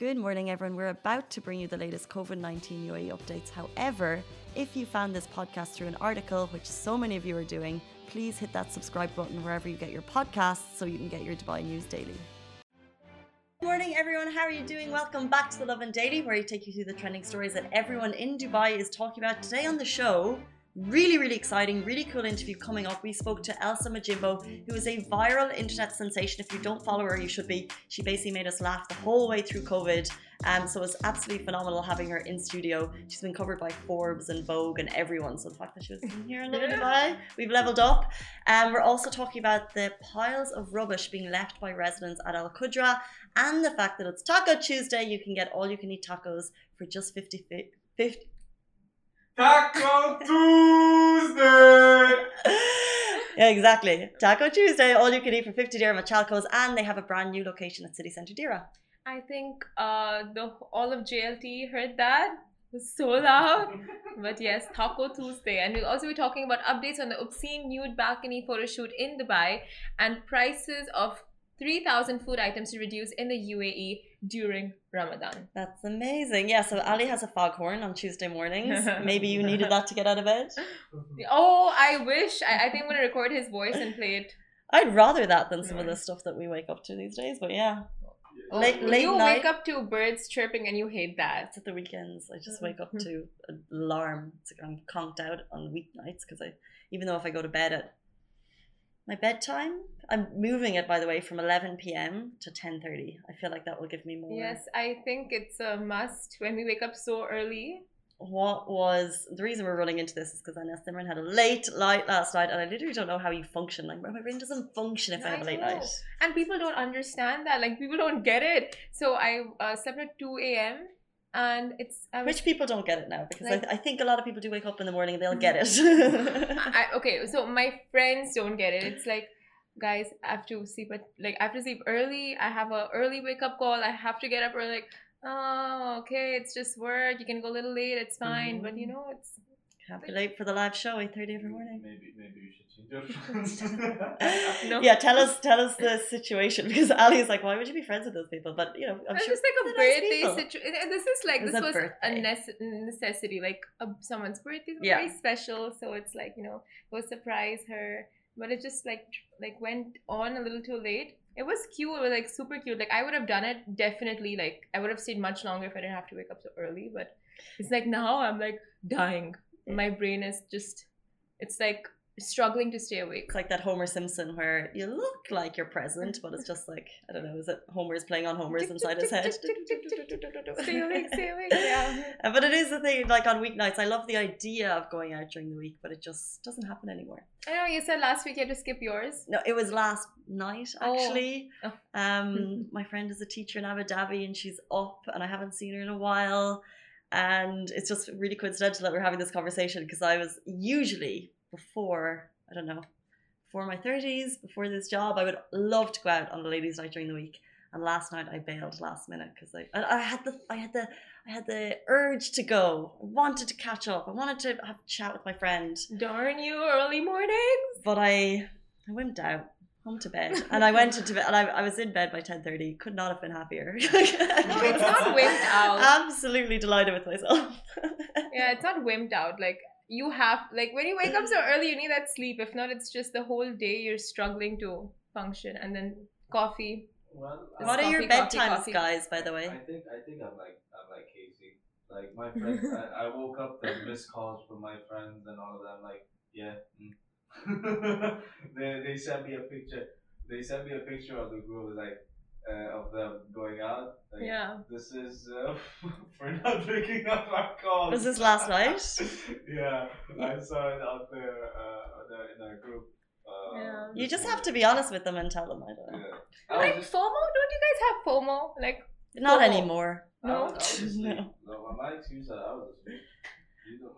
Good morning, everyone. We're about to bring you the latest COVID 19 UAE updates. However, if you found this podcast through an article, which so many of you are doing, please hit that subscribe button wherever you get your podcasts so you can get your Dubai news daily. Good morning, everyone. How are you doing? Welcome back to the Lovin Daily, where I take you through the trending stories that everyone in Dubai is talking about. Today on the show, Really, really exciting, really cool interview coming up. We spoke to Elsa Majimbo, who is a viral internet sensation. If you don't follow her, you should be. She basically made us laugh the whole way through COVID. Um, so it's absolutely phenomenal having her in studio. She's been covered by Forbes and Vogue and everyone. So the fact that she was in here in Lovin Dubai, we've leveled up. Um, we're also talking about the piles of rubbish being left by residents at Al Qudra and the fact that it's Taco Tuesday. You can get all you can eat tacos for just 50, 50 Taco Tuesday! yeah, exactly. Taco Tuesday, all you can eat for 50 dirham at Chalco's, and they have a brand new location at City Centre Deira. I think uh, the all of JLT heard that. It was so loud. but yes, Taco Tuesday. And we'll also be talking about updates on the obscene nude balcony photo shoot in Dubai and prices of 3,000 food items to reduce in the UAE during Ramadan. That's amazing. Yeah, so Ali has a foghorn on Tuesday mornings. Maybe you needed that to get out of bed. Oh, I wish. I, I think I'm going to record his voice and play it. I'd rather that than some of the stuff that we wake up to these days, but yeah. Late, late you night. wake up to birds chirping and you hate that. It's at the weekends. I just wake up to an alarm. It's like I'm conked out on weeknights because I, even though if I go to bed at my bedtime i'm moving it by the way from 11 p.m to 10.30 i feel like that will give me more yes i think it's a must when we wake up so early what was the reason we're running into this is because I know Simran had a late night last night, and I literally don't know how you function. Like my brain doesn't function if I, I have a late know. night. And people don't understand that. Like people don't get it. So I uh, slept at two a.m and it's which people don't get it now because like, I, I, think a lot of people do wake up in the morning and they'll get it. I, okay so my friends don't get it. It's like guys i have to sleep at like i have to sleep early. I have a early wake up call. I have to get up early. Like oh okay it's just work. You can go a little late. It's fine. Mm-hmm. but you know it's have to be late for the live show 8.30 every morning maybe maybe you should change your no. Yeah, tell us tell us the situation because Ali is like, why would you be friends with those people? But you know, I'm it's sure just like a birthday nice situation. This is like this was a necessity, like a, someone's birthday is yeah. very special, so it's like you know, go surprise her. But it just like like went on a little too late. It was cute. It was like super cute. Like I would have done it definitely. Like I would have stayed much longer if I didn't have to wake up so early. But it's like now I'm like dying. My brain is just. It's like struggling to stay awake. It's like that Homer Simpson where you look like you're present, but it's just like I don't know, is it Homer's playing on Homer's inside his head? stay awake, stay awake, yeah. But it is the thing, like on weeknights, I love the idea of going out during the week, but it just doesn't happen anymore. I know you said last week you had to skip yours. No, it was last night actually. Oh. Oh. Um, my friend is a teacher in Abu Dhabi, and she's up, and I haven't seen her in a while. And it's just really coincidental that we're having this conversation because I was usually before, I don't know, before my 30s, before this job, I would love to go out on a ladies' night during the week. And last night I bailed last minute because I, I had the I had the I had the urge to go. I wanted to catch up. I wanted to have a chat with my friend. Darn you, early mornings! But I I went out home to bed. And I went into bed and I, I was in bed by 10.30 could not have been happier. No it's not wimped out. Absolutely delighted with myself. Yeah it's not wimped out. Like you have like when you wake up so early you need that sleep. If not it's just the whole day you're struggling to function. And then coffee. Well, what coffee, are your bedtimes guys by the way? I think i think i'm like i'm like casey. Like my friends I, I, woke up the missed calls from my friends and all of them. Like yeah mm. they, they sent me a picture they sent me a picture of the group like uh, of them going out. Like, yeah. This is uh, for not picking up our calls. Was this last night? yeah, I saw it out there uh, in our group. Uh, yeah. You just have to be honest with them and tell them. I don't know. Yeah. Like just... FOMO? Don't you guys have FOMO? Like not FOMO. anymore. No. I was, I no. My excuse that I was asleep.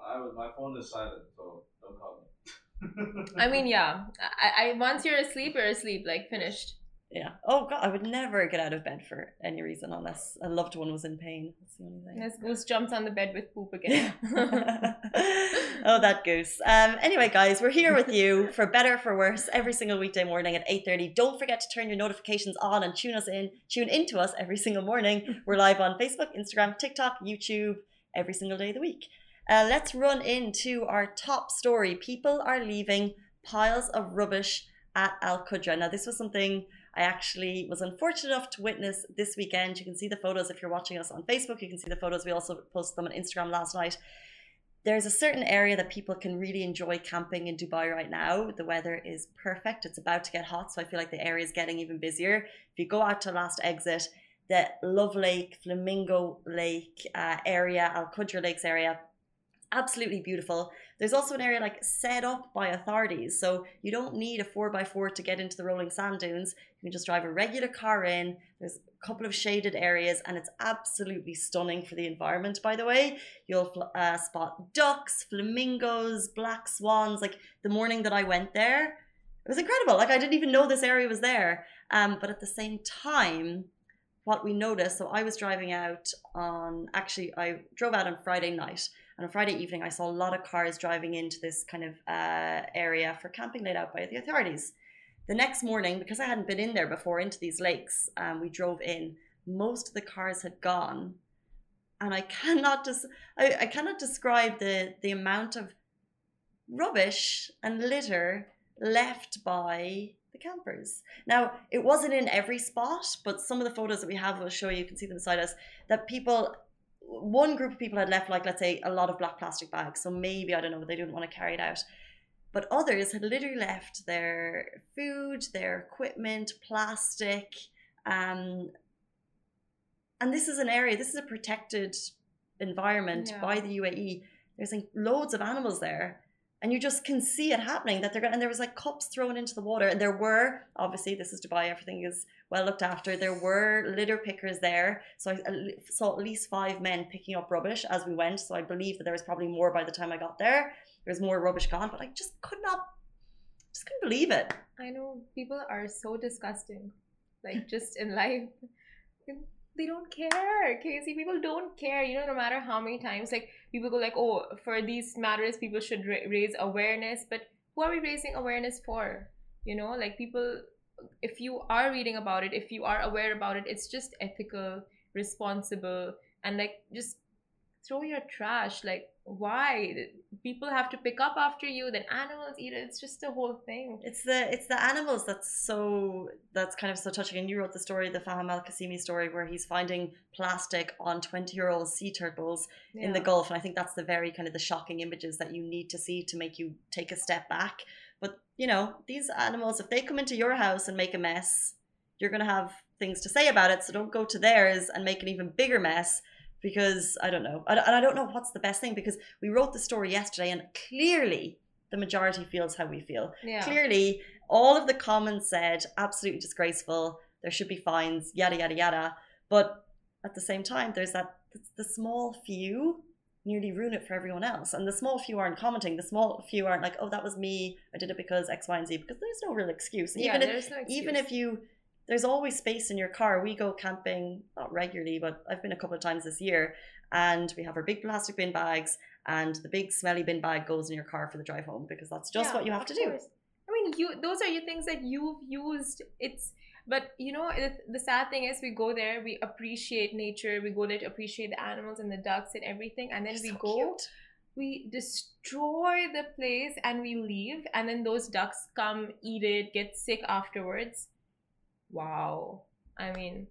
I was, my phone is silent, so don't call me. I mean, yeah. I, I once you're asleep, you're asleep. Like finished. yeah. Oh god, I would never get out of bed for any reason unless a loved one was in pain. That's the only thing. Goose jumps on the bed with poop again. oh, that goose. Um, anyway, guys, we're here with you for better for worse every single weekday morning at 8.30. Don't forget to turn your notifications on and tune us in, tune into us every single morning. We're live on Facebook, Instagram, TikTok, YouTube, every single day of the week. Uh, let's run into our top story. People are leaving piles of rubbish at Al Qudra. Now, this was something I actually was unfortunate enough to witness this weekend. You can see the photos if you're watching us on Facebook. You can see the photos. We also posted them on Instagram last night. There's a certain area that people can really enjoy camping in Dubai right now. The weather is perfect. It's about to get hot, so I feel like the area is getting even busier. If you go out to last exit, the Love Lake, Flamingo Lake uh, area, Al Qudra Lakes area, absolutely beautiful. There's also an area like set up by authorities, so you don't need a 4x4 to get into the rolling sand dunes. You can just drive a regular car in. There's a couple of shaded areas, and it's absolutely stunning for the environment, by the way. You'll uh, spot ducks, flamingos, black swans. Like the morning that I went there, it was incredible. Like I didn't even know this area was there. Um, but at the same time, what we noticed, so I was driving out on, actually, I drove out on Friday night on Friday evening, I saw a lot of cars driving into this kind of uh, area for camping laid out by the authorities. The next morning, because I hadn't been in there before into these lakes, um, we drove in. Most of the cars had gone, and I cannot des- I, I cannot describe the the amount of rubbish and litter left by the campers. Now, it wasn't in every spot, but some of the photos that we have will show you, you can see them beside us, that people one group of people had left like let's say a lot of black plastic bags so maybe i don't know they didn't want to carry it out. But others had literally left their food their equipment plastic um, and this is an area this is a protected environment yeah. by the uae there's like loads of animals there and you just can see it happening that they're going and there was like cups thrown into the water. And there were obviously this is dubai everything is well looked after. There were litter pickers there. So i saw at least five men picking up rubbish as we went. So i believe that there was probably more by the time i got there. There was more rubbish gone but i just could not just couldn't believe it. I know. People are so disgusting like just in life they don't care. Casey people don't care you know no matter how many times like people go like oh for these matters people should ra- raise awareness. But who are we raising awareness for? You know like people if you are reading about it if you are aware about it it's just ethical responsible and like just throw your trash like why? People have to pick up after you then animals eat it. It's just the whole thing. It's the it's the animals that's so that's kind of so touching. And you wrote the story the faham al-kasimi story where he's finding plastic on 20 year old sea turtles yeah. in the gulf. And i think that's the very kind of the shocking images that you need to see to make you take a step back. But you know these animals if they come into your house and make a mess you're going to have things to say about it. So don't go to theirs and make an even bigger mess because I don't know. And I don't know what's the best thing because we wrote the story yesterday and clearly the majority feels how we feel. Yeah. Clearly, all of the comments said absolutely disgraceful. There should be fines, yada, yada, yada. But at the same time, there's that the small few nearly ruin it for everyone else. And the small few aren't commenting. The small few aren't like, oh, that was me. I did it because X, Y, and Z. Because there's no real excuse. Yeah, even there's if, no excuse. Even if you there's always space in your car. We go camping, not regularly, but I've been a couple of times this year, and we have our big plastic bin bags, and the big smelly bin bag goes in your car for the drive home because that's just yeah, what you have to course. do. I mean, you those are your things that you've used. It's but you know the sad thing is we go there, we appreciate nature, we go there to appreciate the animals and the ducks and everything, and then we go. Cute we destroy the place and we leave and then those ducks come eat it get sick afterwards wow. I mean,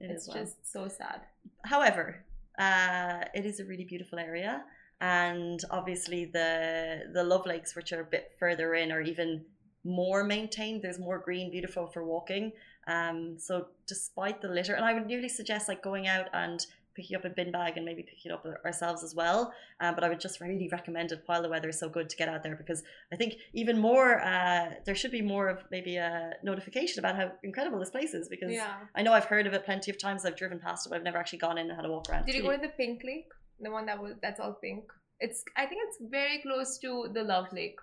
it it's just well. so sad. However, uh, it is a really beautiful area, and obviously the the love lakes, which are a bit further in, are even more maintained. There's more green, beautiful for walking. Um, so despite the litter, and I would nearly suggest like going out and picking up a bin bag and maybe picking it up ourselves as well. Um, but I would just really recommend it while the weather is so good to get out there because I think even more, uh, there should be more of maybe a notification about how incredible this place is because yeah. I know I've heard of it plenty of times. I've driven past it, but I've never actually gone in and had a walk around. Did you go to the Pink Lake? The one that was that's all pink. It's I think it's very close to the Love Lake.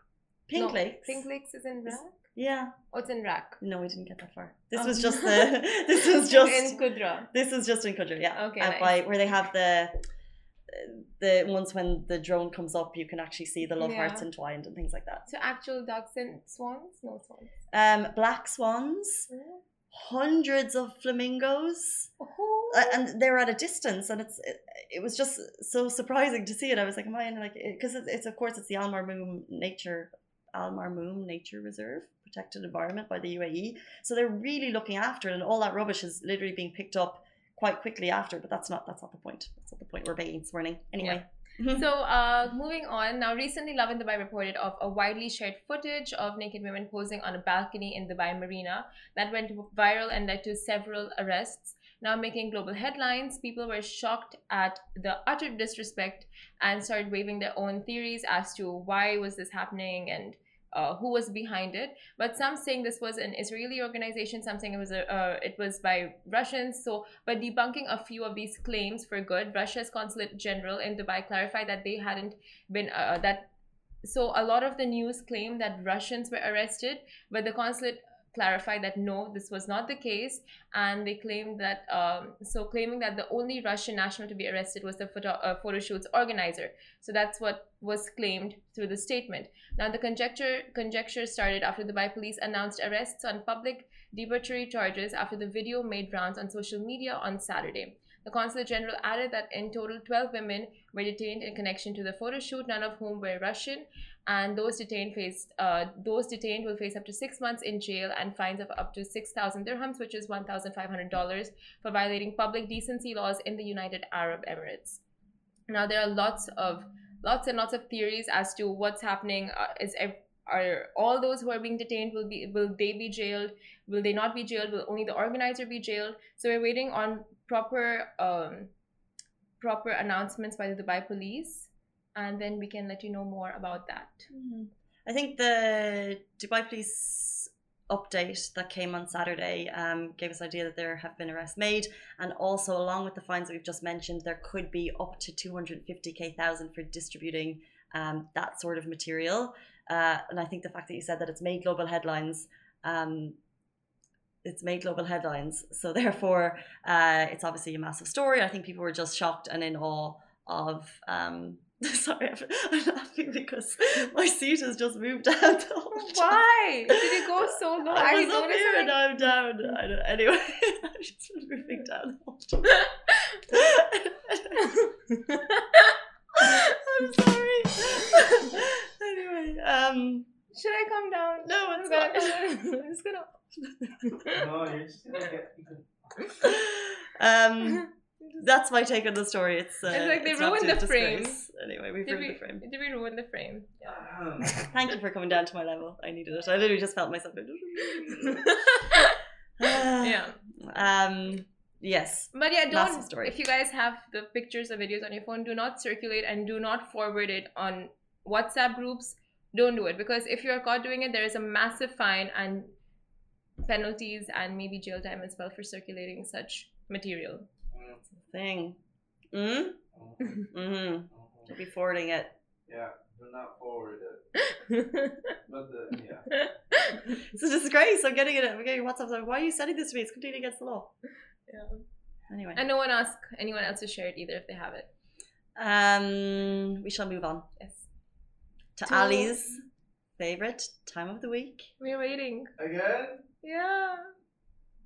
Pink no, Lakes. Pink Lakes is in Iraq. Yeah. Oh, it's in Rak. No, we didn't get that far. This oh. was just the. This was just in Qudra. This was just in Qudra, yeah. Okay. Uh, nice. by, where they have the the ones when the drone comes up, you can actually see the love yeah. hearts entwined and things like that. So actual ducks and swans, no swans. Um, black swans, mm. hundreds of flamingos, oh. uh, and they're at a distance, and it's it, it, was just so surprising to see it. I was like, am I in like because it's, it's, of course it's the Al Marmoom Nature Al Marmoom Nature Reserve protected environment by the UAE, so they're really looking after it, and all that rubbish is literally being picked up quite quickly after, but that's not that's not the point. That's not the point we're begging this morning. Anyway. Yeah. so uh, moving on now recently Lovin Dubai reported of a widely shared footage of naked women posing on a balcony in Dubai Marina that went viral and led to several arrests now making global headlines people were shocked at the utter disrespect and started waving their own theories as to why was this happening and uh, who was behind it. But some saying this was an Israeli organization, some saying it was a, uh, it was by Russians. So, but debunking a few of these claims for good, Russia's consulate general in Dubai clarified that they hadn't been uh, that. So, a lot of the news claimed that Russians were arrested, but the consulate clarified that no, this was not the case, and they claimed that um, so claiming that the only Russian national to be arrested was the photo, uh, photo shoot's organizer. So that's what was claimed through the statement. Now the conjecture conjecture started after the Dubai police announced arrests on public debauchery charges after the video made rounds on social media on Saturday. The consulate general added that in total 12 women were detained in connection to the photo shoot, none of whom were Russian, and those detained faced uh, those detained will face up to six months in jail and fines of up to 6,000 dirhams, which is $1,500, for violating public decency laws in the United Arab Emirates. Now there are lots of lots and lots of theories as to what's happening. Uh, is are all those who are being detained will be will they be jailed? Will they not be jailed? Will only the organizer be jailed? So we're waiting on proper um, proper announcements by the Dubai police, and then we can let you know more about that. Mm-hmm. I think the Dubai police update that came on Saturday um, gave us idea that there have been arrests made, and also along with the fines that we've just mentioned, there could be up to 250k thousand for distributing um, that sort of material. Uh, and I think the fact that you said that it's made global headlines um, it's made global headlines. So therefore, uh, it's obviously a massive story. I think people were just shocked and in awe of. Um, sorry, I'm laughing because my seat has just moved down. Why did it go so low? I, was up here and I'm down. I don't, anyway, I'm just moving down. I'm sorry. anyway, um. Should I come down? No, it's not. I'm just gonna no, you're just gonna get. um, that's my take on the story. It's, uh, it's like they it's ruined the frame. Anyway, we've did ruined we, the frame. Did we ruin the frame? Yeah. Thank you for coming down to my level. I needed it. I literally just felt myself. yeah. Um. Yes. But yeah, don't. If you guys have the pictures or videos on your phone, do not circulate and do not forward it on WhatsApp groups. Don't do it because if you're caught doing it, there is a massive fine and penalties and maybe jail time as well for circulating such material. Thing. Mm? Mm-hmm. Don't be forwarding it. Yeah, do not forward it. but the, yeah. It's a disgrace. I'm getting it. I'm getting WhatsApp. Like, why are you sending this to me? It's completely against the law. Yeah. Anyway. And no one ask anyone else to share it either if they have it. Um, we shall move on. Yes. To, to Ali's favorite time of the week. We're waiting. Again? Yeah.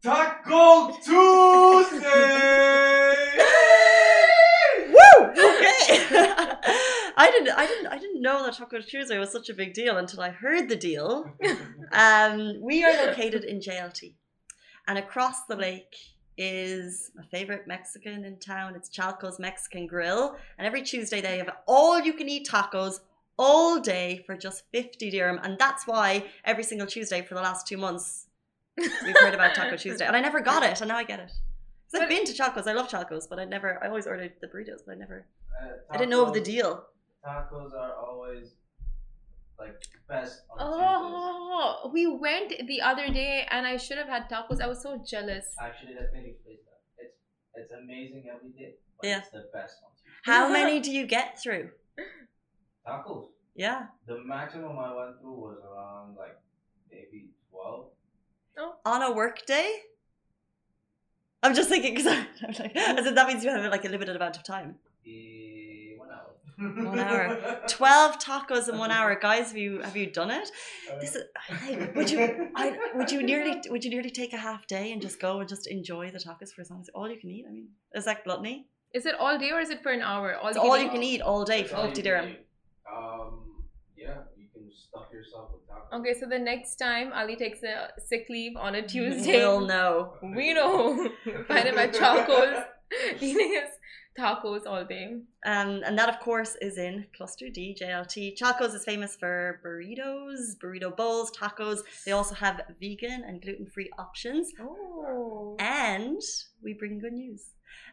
Taco Tuesday! Woo! Okay. I didn't I didn't I didn't know that Taco Tuesday was such a big deal until I heard the deal. um, we are located in JLT. And across the lake is my favorite Mexican in town. It's Chalco's Mexican Grill. And every Tuesday they have all you can eat tacos all day for just 50 dirham. And that's why every single Tuesday for the last two months we've heard about Taco Tuesday. And I never got it, and now I get it. Because I've been to Chalco's, I love Chalco's, but I never, I always ordered the burritos, but I never, uh, tacos, I didn't know of the deal. Tacos are always like best. oh, we went the other day, and I should have had tacos. I was so jealous. Actually, let me rephrase. It's it's amazing every day, but yeah. it's the best one. How many do you get through? Tacos. Yeah. The maximum I went through was around like maybe 12. Oh. On a work day? I'm just thinking because I'm like, as in that means you have like a limited amount of time. Uh, one hour. one hour. Twelve tacos in one hour, guys. Have you have you done it? This is, like, would you I, would you nearly would you nearly take a half day and just go and just enjoy the tacos for as long as all you can eat? I mean, is that gluttony? Is it all day or is it for an hour? All, it's you, all can you can eat all day for fifty dirham. Um, yeah, you can stuff yourself with tacos. Okay, so the next time Ali takes a sick leave on a Tuesday, we'll know. We know. Find him at Chalco's eating his tacos all day. Um, and that, of course, is in Cluster D, JLT. Chalco's is famous for burritos, burrito bowls, tacos. They also have vegan and gluten free options. Oh. And we bring good news.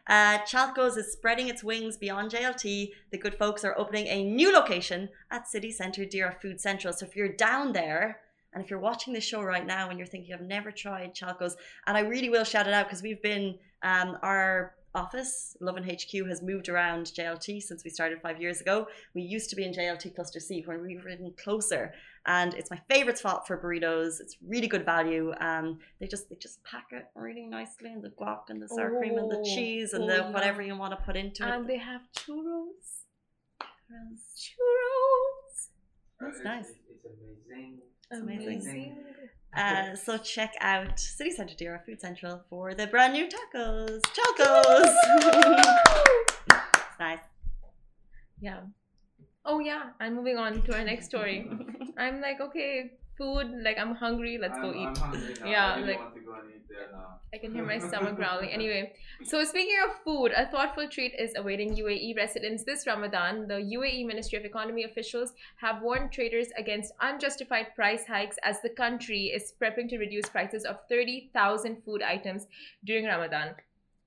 Uh, Chalco's is spreading its wings beyond JLT. The good folks are opening a new location at City Centre Deira Food Central. So if you're down there, and if you're watching the show right now and you're thinking I've never tried Chalco's, and I really will shout it out because we've been um, our office, Lovin HQ, has moved around JLT since we started five years ago. We used to be in JLT Cluster C when we were even closer, and it's my favorite spot for burritos. It's really good value. Um, they just they just pack it really nicely, and the guac and the sour oh, cream and the oh, cheese and oh, the whatever you want to put into and it. And they have churros. Churros. Churros. That's nice. It's amazing. It's amazing. amazing. Uh, so check out City Centre Deira Food Central for the brand new tacos. Tacos! nice. Yeah. Oh yeah, I'm moving on to our next story. I'm like, okay, food, like I'm hungry, let's I'm, go eat. I'm hungry now. Yeah, I like I can hear my stomach growling. Anyway, so speaking of food, a thoughtful treat is awaiting UAE residents this Ramadan. The UAE Ministry of Economy officials have warned traders against unjustified price hikes as the country is prepping to reduce prices of 30,000 food items during Ramadan.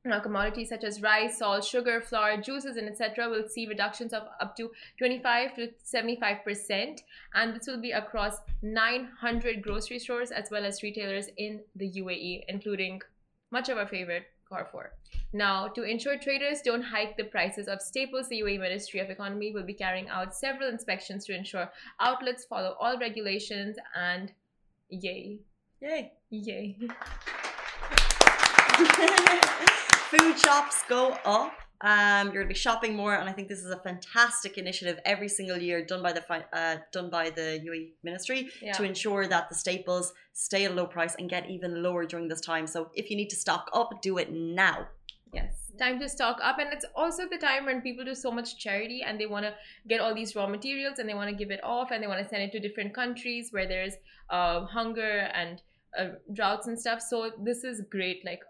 Now, commodities such as rice, salt, sugar, flour, juices, and etc. will see reductions of up to 25 to 75 percent, and this will be across 900 grocery stores as well as retailers in the UAE, including much of our favorite Carrefour. Now, to ensure traders don't hike the prices of staples, the UAE Ministry of Economy will be carrying out several inspections to ensure outlets follow all regulations and yay. Yay. Yay. food shops go up. Um, you're going to be shopping more, and I think this is a fantastic initiative every single year done by the uh, done by the UAE Ministry yeah. to ensure that the staples stay at a low price and get even lower during this time. So if you need to stock up, do it now. Yes, time to stock up, and it's also the time when people do so much charity and they want to get all these raw materials and they want to give it off and they want to send it to different countries where there's uh, hunger and uh, droughts and stuff. So this is great. Like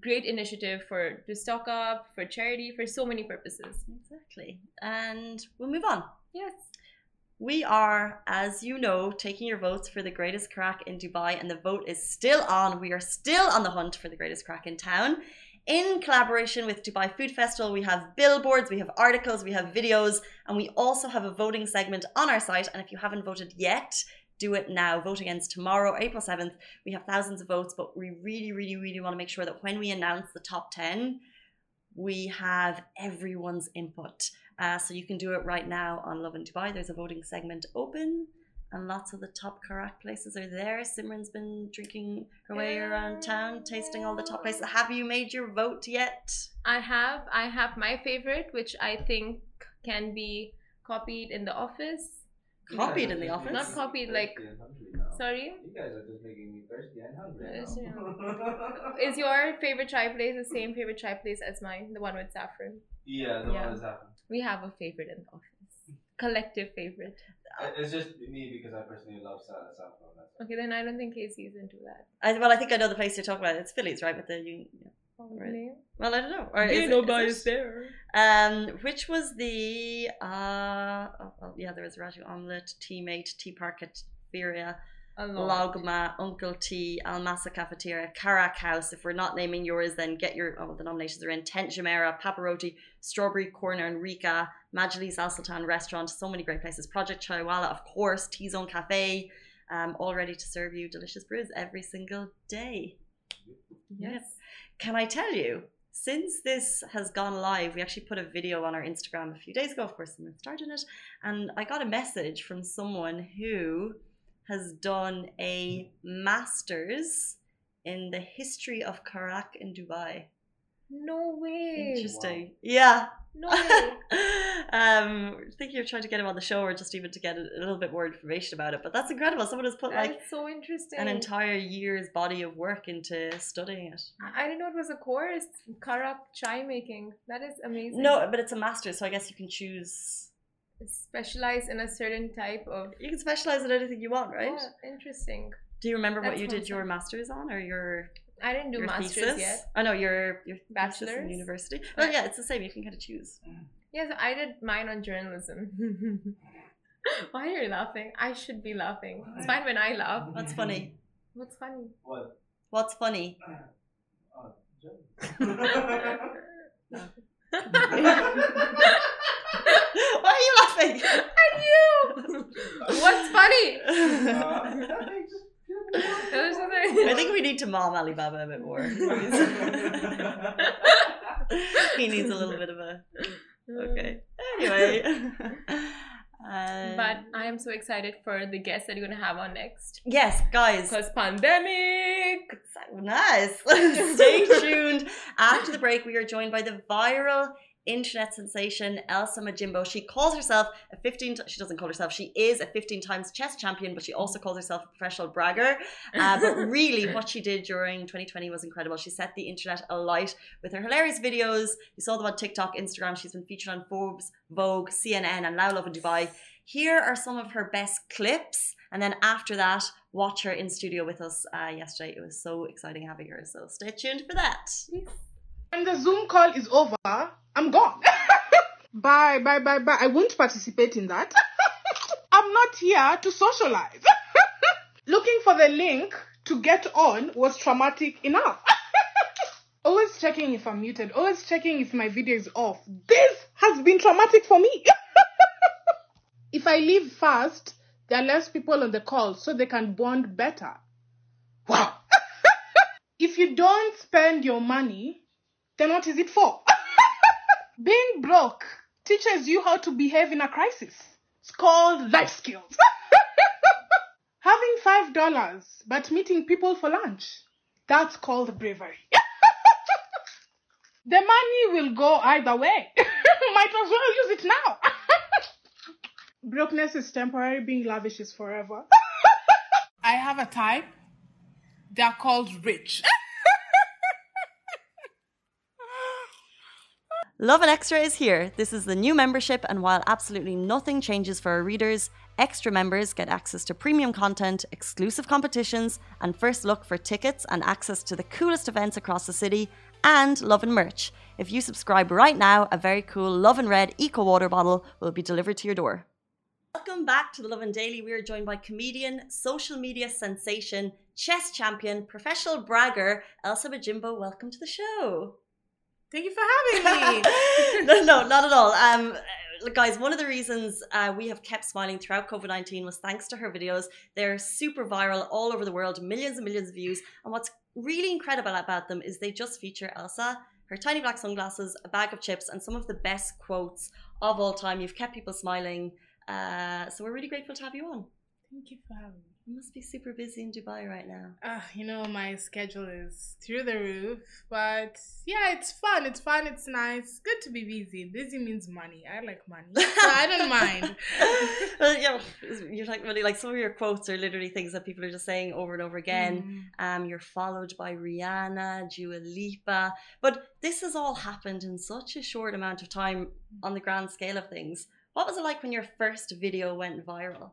great initiative for to stock up for charity for so many purposes. Exactly. And we'll move on. Yes. We are as you know taking your votes for the greatest Karak in dubai and the vote is still on. We are still on the hunt for the greatest Karak in town. In collaboration with Dubai Food Festival, we have billboards, we have articles, we have videos, and we also have a voting segment on our site. And if you haven't voted yet, do it now. Vote against tomorrow, April 7th. We have thousands of votes, but we really, really, really want to make sure that when we announce the top 10, we have everyone's input. Uh, so you can do it right now on Lovin Dubai. There's a voting segment open, and lots of the top Karak places are there. Simran's been drinking her way around town, tasting all the top places. Have you made your vote yet? I have. I have my favorite, which I think can be copied in the office copied in the office. Not copied, like. Sorry. You guys are just making me thirsty and hungry. Is your favorite chai place the same favorite chai place as mine? The one with saffron. Yeah, the yeah. one with saffron. We have a favorite in the office. Collective favorite. It's just me because I personally love saffron. Okay, then I don't think Casey's into that. I, well, I think I know the place you're talking about. It's Filli's, right? With the you. Yeah. Right. Well, I don't know. Or yeah, nobody's there. Um, which was the uh, oh, oh, yeah, there was Raju Omelette, Teammate, Tea Park Feria, Logma, Uncle T, Almasa Cafeteria, Karak House. If we're not naming yours, then get your oh, the nominations are in Tent Jumeirah, Paparotti, Strawberry Corner, and Rika, Majlis Al Sultan Restaurant. So many great places. Project Chaiwala, of course, T Zone Cafe, um, all ready to serve you delicious brews every single day. Yes. Can I tell you, since this has gone live, we actually put a video on our Instagram a few days ago. Of course, someone started it, and I got a message from someone who has done a master's in the history of Karak in Dubai. No way. Interesting. Wow. Yeah. No um, I think you're trying to get him on the show or just even to get a, a little bit more information about it. But that's incredible. Someone has put like so interesting an entire year's body of work into studying it. I didn't know it was a course, Karak chai making. That is amazing. No, but it's a master, so I guess you can choose specialize in a certain type of you can specialize in anything you want right oh, interesting do you remember That's what you did your master's on or your I didn't do masters thesis? yet. Oh no, your your bachelor's in university. Oh yeah, it's the same. You can kind of choose. Yes, I did mine on journalism. Why are you laughing? I should be laughing. It's fine when I laugh. What's funny? What's funny? What? What's funny? Uh, Why are you laughing? At you. What's funny? I think we need to mom Alibaba a bit more. he needs a little bit of a. Okay. Anyway. Uh, but I am so excited for the guests that you're gonna have on next. Yes, guys. Because pandemic. Nice. Stay tuned. After the break, we are joined by the viral internet sensation Elsa Majimbo. She calls herself a 15, she doesn't call herself, she is a 15 times chess champion, but she also calls herself a professional bragger. Uh, but really, what she did during 2020 was incredible. She set the internet alight with her hilarious videos. You saw them on TikTok, Instagram. She's been featured on Forbes, Vogue, CNN, and Now Lovin Dubai. Here are some of her best clips. And then after that, watch her in studio with us uh, yesterday. It was so exciting having her. So stay tuned for that. When the Zoom call is over, I'm gone. bye, bye, bye, bye. I won't participate in that. I'm not here to socialize. Looking for the link to get on was traumatic enough. always checking if I'm muted, always checking if my video is off. This has been traumatic for me. if I leave fast, there are less people on the call so they can bond better. Wow. if you don't spend your money, then what is it for? Being broke teaches you how to behave in a crisis. It's called life skills. Having five dollars but meeting people for lunch. That's called bravery. the money will go either way. Might as well use it now. Brokenness is temporary, being lavish is forever. I have a type. They're called rich. Lovin Extra is here. This is the new membership, and while absolutely nothing changes for our readers, extra members get access to premium content, exclusive competitions, and first look for tickets and access to the coolest events across the city, and Lovin merch. If you subscribe right now, a very cool Lovin Red Eco Water bottle will be delivered to your door. Welcome back to the Lovin Daily. We are joined by comedian, social media sensation, chess champion, professional bragger, Elsa Majimbo. Welcome to the show. Thank you for having me. no, no, not at all. Um, guys, one of the reasons uh, we have kept smiling throughout COVID 19 was thanks to her videos. They're super viral all over the world, millions and millions of views. And what's really incredible about them is they just feature Elsa, her tiny black sunglasses, a bag of chips, and some of the best quotes of all time. You've kept people smiling. Uh, so we're really grateful to have you on. Thank you for having me. You must be super busy in Dubai right now. Uh, you know, my schedule is through the roof, but yeah, it's fun. It's fun. It's nice. Good to be busy. Busy means money. I like money, so I don't mind. well, yeah, you're like really like some of your quotes are literally things that people are just saying over and over again. Mm. Um, you're followed by Rihanna, Dua Lipa, but this has all happened in such a short amount of time on the grand scale of things. What was it like when your first video went viral?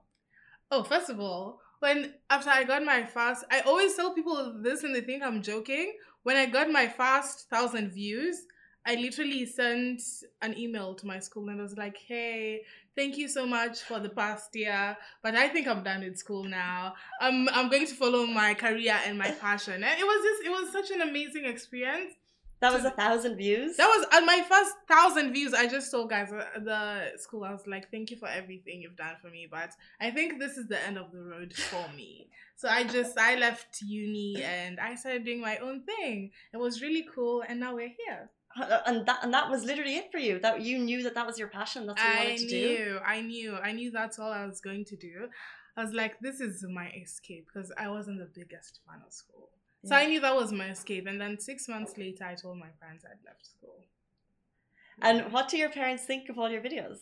Oh, first of all, when after I got my first, I always tell people this and they think I'm joking. When I got my first thousand views, I literally sent an email to my school and I was like, hey, thank you so much for the past year, but I think I'm done with school now. I'm I'm going to follow my career and my passion. And it was just it was such an amazing experience. That was a thousand views. That was at my first thousand views. I just told guys at the school. I was like, "Thank you for everything you've done for me," but I think this is the end of the road for me. So I just I left uni and I started doing my own thing. It was really cool, and now we're here. Uh, uh and that and that was literally it for you. That you knew that that was your passion. That's what you wanted to do. I to knew, do. I knew. I knew that's all I was going to do. I was like, this is my escape because I wasn't the biggest fan of school. So I knew that was my escape. And then six months later, I told my parents I'd left school. And what do your parents think of all your videos?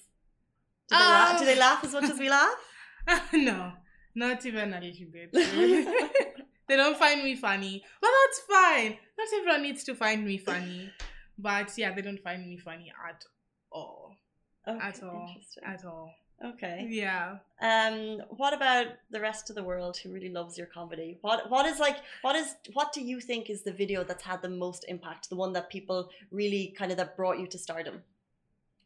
Do they, uh, laugh, do they laugh as much as we laugh? no, not even a little bit. they don't find me funny. But that's fine. Not everyone needs to find me funny. But yeah, they don't find me funny at all. Okay, at all. At all. Okay. Yeah. Um. What about the rest of the world who really loves your comedy? What What is like? What is What do you think is the video that's had the most impact? The one that people really kind of that brought you to stardom?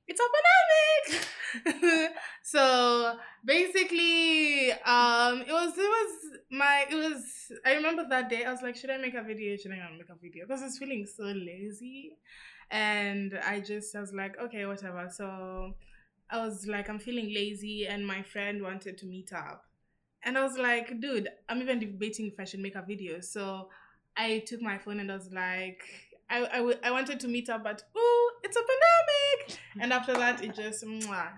It's a pandemic. so basically, um, it was it was my it was. I remember that day. I was like, should I make a video? Should I not make a video? Because I was feeling so lazy, and I just I was like, okay, whatever. So I was like, I'm feeling lazy, and my friend wanted to meet up. And I was like, dude, I'm even debating if I should make a video. So I took my phone and I was like, I, I, w- I wanted to meet up, but oh, it's a pandemic. And after that, it just mwah,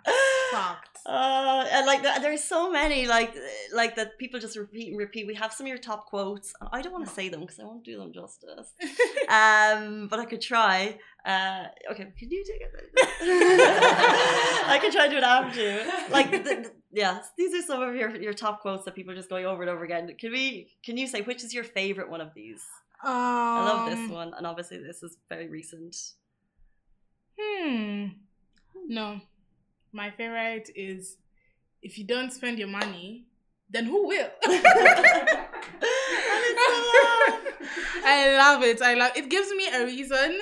fucked. Uh, and like there's so many like like that people just repeat and repeat. We have some of your top quotes. I don't want to say them because I won't do them justice. um, but I could try. Uh, okay, can you take it? I can try to do it after you. Like, the, yeah, these are some of your your top quotes that people are just going over and over again. Can we? Can you say which is your favorite one of these? Um, I love this um, one, and obviously this is very recent. Hmm. No, my favorite is if you don't spend your money, then who will? I love it. I love it. Gives me a reason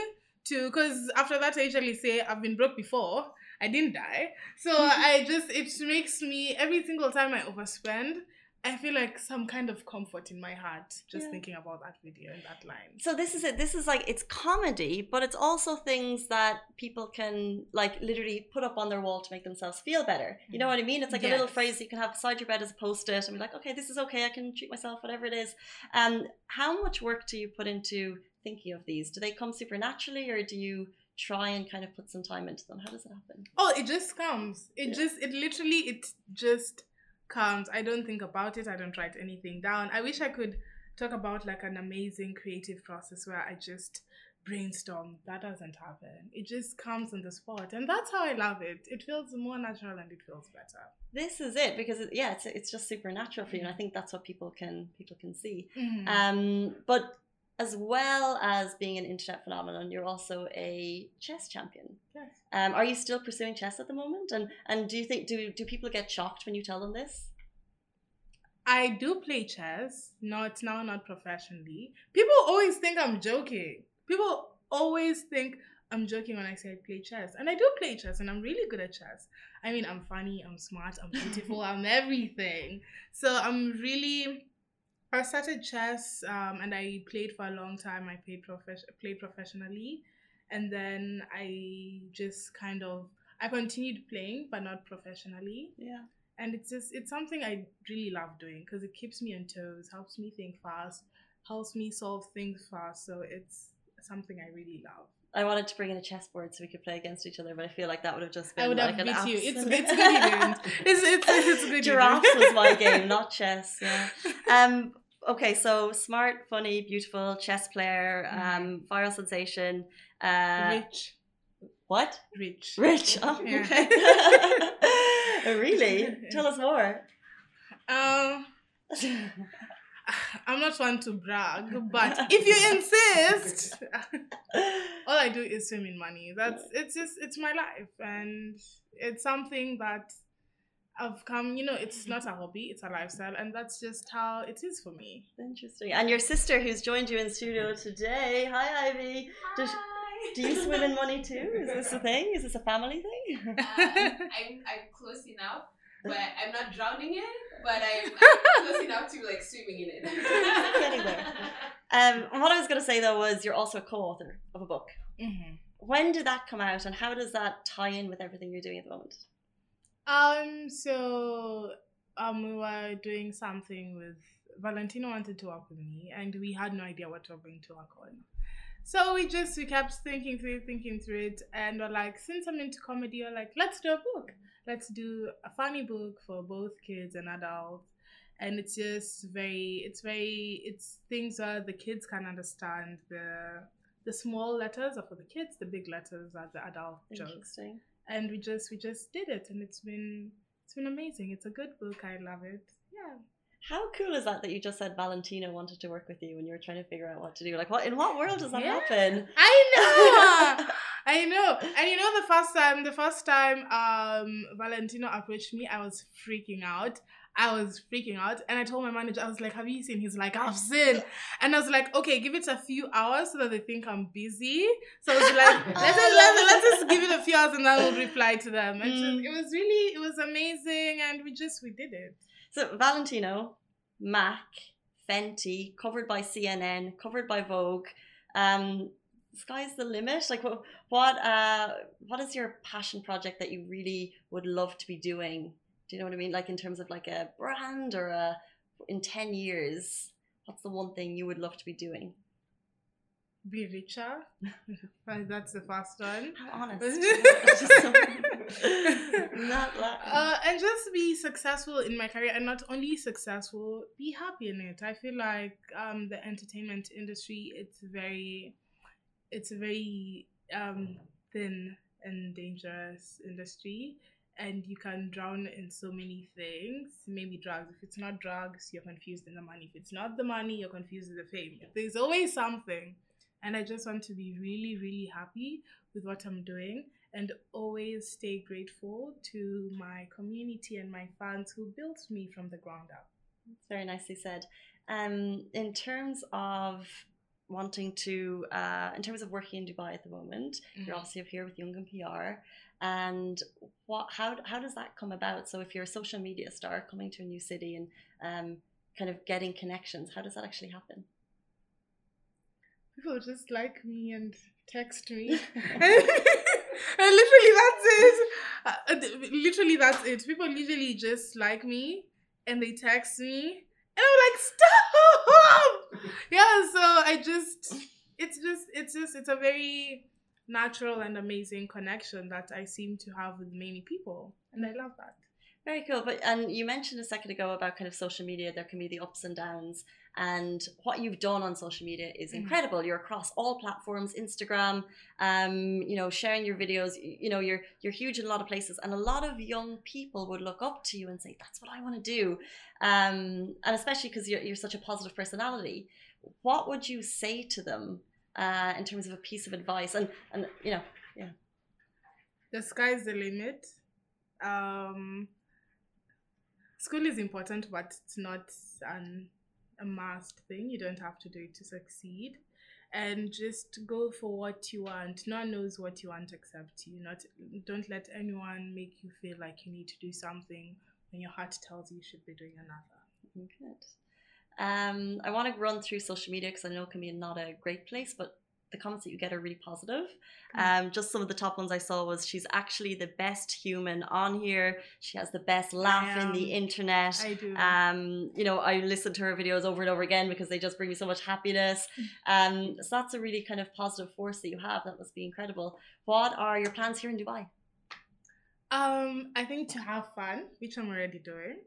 to, because after that, I usually say I've been broke before. I didn't die. So I just, it makes me, every single time I overspend, I feel like some kind of comfort in my heart just yeah. thinking about that video and that line. So this is it. This is like it's comedy, but it's also things that people can like literally put up on their wall to make themselves feel better. You know mm. what I mean? It's like yes. a little phrase you can have beside your bed as a post-it and be like, okay, this is okay. I can treat myself, whatever it is. Um, how much work do you put into thinking of these? Do they come supernaturally, or do you? try and kind of put some time into them how does it happen oh it just comes it yeah. just it literally it just comes, I don't think about it. I don't write anything down. I wish I could talk about like an amazing creative process where I just brainstorm. That doesn't happen. It just comes on the spot, and that's how I love it. It feels more natural and it feels better. This is it because it, yeah, it's it's just supernatural for you, and I think that's what people can people can see. Mm-hmm. Um, but as well as being an internet phenomenon, you're also a chess champion. Yes. Um, are you still pursuing chess at the moment? And and do you think do do people get shocked when you tell them this? I do play chess, not now, not professionally. People always think I'm joking. People always think I'm joking when I say I play chess. And I do play chess and I'm really good at chess. I mean, I'm funny, I'm smart, I'm beautiful, I'm everything. So I'm really I started chess um, and I played for a long time. I played prof- played professionally, and then I just kind of I continued playing, but not professionally. Yeah. And it's just it's something I really love doing because it keeps me on toes, helps me think fast, helps me solve things fast. So it's something I really love. I wanted to bring in a chessboard so we could play against each other, but I feel like that would have just been I would like have beat you. It's it's good didn't. It's it's, it's good. Draughts was my game, not chess. Yeah. Um, okay, so smart, funny, beautiful chess player, mm-hmm. um, viral sensation, uh, rich. What? Rich. Rich. Oh, yeah. okay. really? Tell us more. Um, I'm not one to brag, but if you insist, all I do is swim in money. That's it's just it's my life, and it's something that I've come, you know, it's not a hobby, it's a lifestyle, and that's just how it is for me. Interesting. And your sister, who's joined you in studio today, hi Ivy. Hi. Does, do you swim in money too? Is this a thing? Is this a family thing? Uh, I'm, I'm close enough, but I'm not drowning in it, but I'm, I'm close enough to like swimming in it. Getting there. Um, what I was going to say though was you're also a co-author of a book. Mm-hmm. When did that come out, and how does that tie in with everything you're doing at the moment? Um, so um, we were doing something with Valentino wanted to work with me, and we had no idea what we were going to work on. So we just we kept thinking through thinking through it, and we're like, since I'm into comedy, we're like, let's do a book. Let's do a funny book for both kids and adults. and it's just very it's very it's things that the kids can understand the the small letters are for the kids the big letters are the adult jokes and we just we just did it and it's been it's been amazing it's a good book i love it yeah how cool is that that you just said Valentino wanted to work with you when you were trying to figure out what to do? Like, what in what world does that yeah. happen? I know, I know. And you know, the first time, the first time um Valentino approached me, I was freaking out. I was freaking out, and I told my manager, I was like, "Have you seen?" He's like, "I've seen," and I was like, "Okay, give it a few hours so that they think I'm busy." So I was like, "Let's just, let's, let's just give it a few hours, and then we'll reply to them." And mm. it was really, it was amazing, and we just we did it. So Valentino, Mac, Fenty, covered by CNN, covered by Vogue. Um, sky's the limit. Like, what, what, uh, what is your passion project that you really would love to be doing? Do you know what I mean? Like in terms of like a brand or a in ten years, what's the one thing you would love to be doing? Be richer. That's the first one. How honest. not like... uh, and just be successful in my career and not only successful be happy in it i feel like um, the entertainment industry it's very it's a very um, thin and dangerous industry and you can drown in so many things maybe drugs if it's not drugs you're confused in the money if it's not the money you're confused in the fame there's always something and i just want to be really really happy with what i'm doing and always stay grateful to my community and my fans who built me from the ground up. That's very nicely said. Um, in terms of wanting to, uh, in terms of working in Dubai at the moment, mm-hmm. you're obviously up here with Young and PR. And what, how, how does that come about? So if you're a social media star coming to a new city and um, kind of getting connections, how does that actually happen? People just like me and text me. and literally that's it. Uh literally that's it. People literally just like me and they text me and I'm like, stop! yeah, so I just, it's just, it's just, it's a very natural and amazing connection that I seem to have with many people. And I love that. Very cool. But and you mentioned a second ago about kind of social media. There can be the ups and downs, and what you've done on social media is mm-hmm. incredible. Mm-hmm. You're across all platforms, Instagram, um, you know, sharing your videos. You know, you're you're huge in a lot of places, and a lot of young people would look up to you and say, "That's what I want to do," um, and especially because you're you're such a positive personality. What would you say to them uh, in terms of a piece of advice? And and you know, yeah, the sky's the limit. Um, school is important, but it's not an a must thing. You don't have to do it to succeed. And just go for what you want. No one knows what you want except you. Not don't let anyone make you feel like you need to do something when your heart tells you you should be doing another. Good. Um, I want to run through social media because I know it can be not a great place, but the comments that you get are really positive. Um, just some of the top ones I saw was she's actually the best human on here. She has the best laugh in the internet. I do. Um, you know, I listen to her videos over and over again because they just bring me so much happiness. Um, so that's a really kind of positive force that you have. That must be incredible. What are your plans here in Dubai? Um, I think to have fun, which I'm already doing.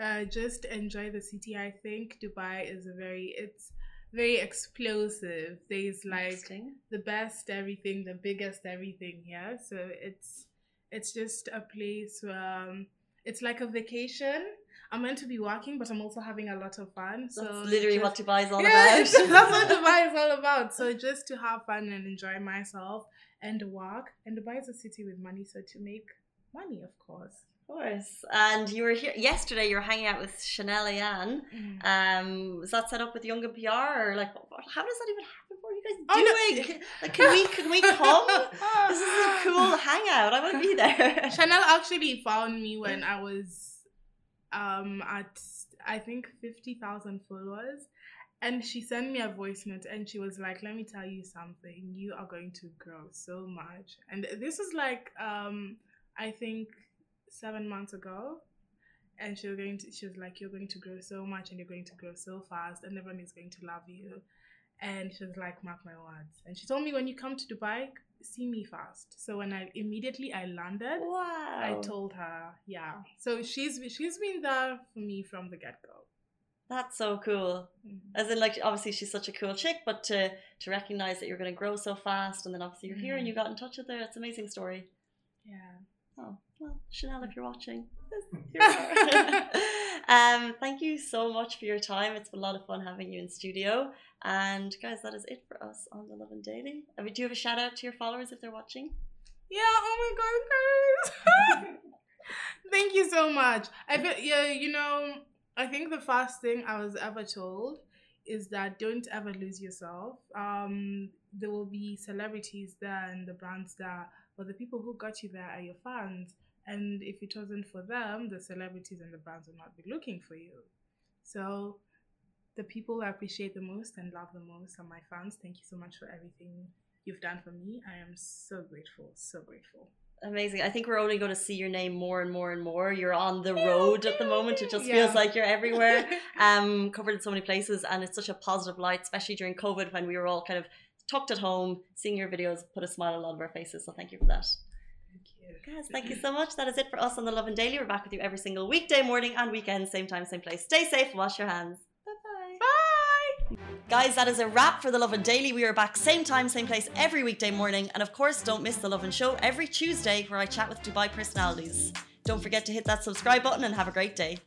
Uh, just enjoy the city. I think Dubai is a very it's very explosive. There's like the best everything, the biggest everything Yeah, So it's it's just a place where um, it's like a vacation. I'm meant to be working, but I'm also having a lot of fun. So that's literally just, what Dubai is all yeah, about. that's what Dubai is all about. So just to have fun and enjoy myself and work. And Dubai is a city with money, so to make money, of course course. And you were here yesterday. You were hanging out with Chanel Ayan. Mm. Um, was that set up with Young and PR, or like, how does that even happen? What are you guys doing? Oh, no. like, can we can we come? this is a cool hangout. I want to be there. Chanel actually found me when I was um at I think fifty thousand followers. And she sent me a voice note and she was like, Let me tell you something. You are going to grow so much. And this is like um I think seven months ago and she was going to she was like you're going to grow so much and you're going to grow so fast and everyone is going to love you and she was like mark my words and she told me when you come to dubai see me fast so when i immediately i landed wow i told her yeah so she's she's been there for me from the get-go That's so cool. Mm-hmm. As in, like, obviously she's such a cool chick, but to to recognize that you're going to grow so fast, and then obviously you're mm-hmm. here and you got in touch with her. It's an amazing story. Yeah. Oh well, Chanel, if you're watching, here um, thank you so much for your time. It's been a lot of fun having you in studio. And guys, that is it for us on the Lovin Daily. I mean, do you have a shout out to your followers if they're watching? Yeah. Oh my god, guys. thank you so much. I feel yeah. You know, I think the first thing I was ever told is that don't ever lose yourself. Um, there will be celebrities there and the brands there, but the people who got you there are your fans. And if it wasn't for them, the celebrities and the brands would not be looking for you. So the people I appreciate the most and love the most are my fans. Thank you so much for everything you've done for me. I am so grateful, so grateful. Amazing. I think we're only going to see your name more and more and more. You're on the road at the moment. It just yeah. feels like you're everywhere, um, covered in so many places. And it's such a positive light, especially during COVID when we were all kind of tucked at home, seeing your videos put a smile on a lot of our faces. So thank you for that. Guys, thank you so much. That is it for us on the Lovin Daily. We're back with you every single weekday morning and weekend, same time, same place. Stay safe, wash your hands. Bye. Guys, that is a wrap for the Lovin Daily. We are back same time, same place every weekday morning. And of course, don't miss the Lovin Show every Tuesday where I chat with Dubai personalities. Don't forget to hit that subscribe button and have a great day.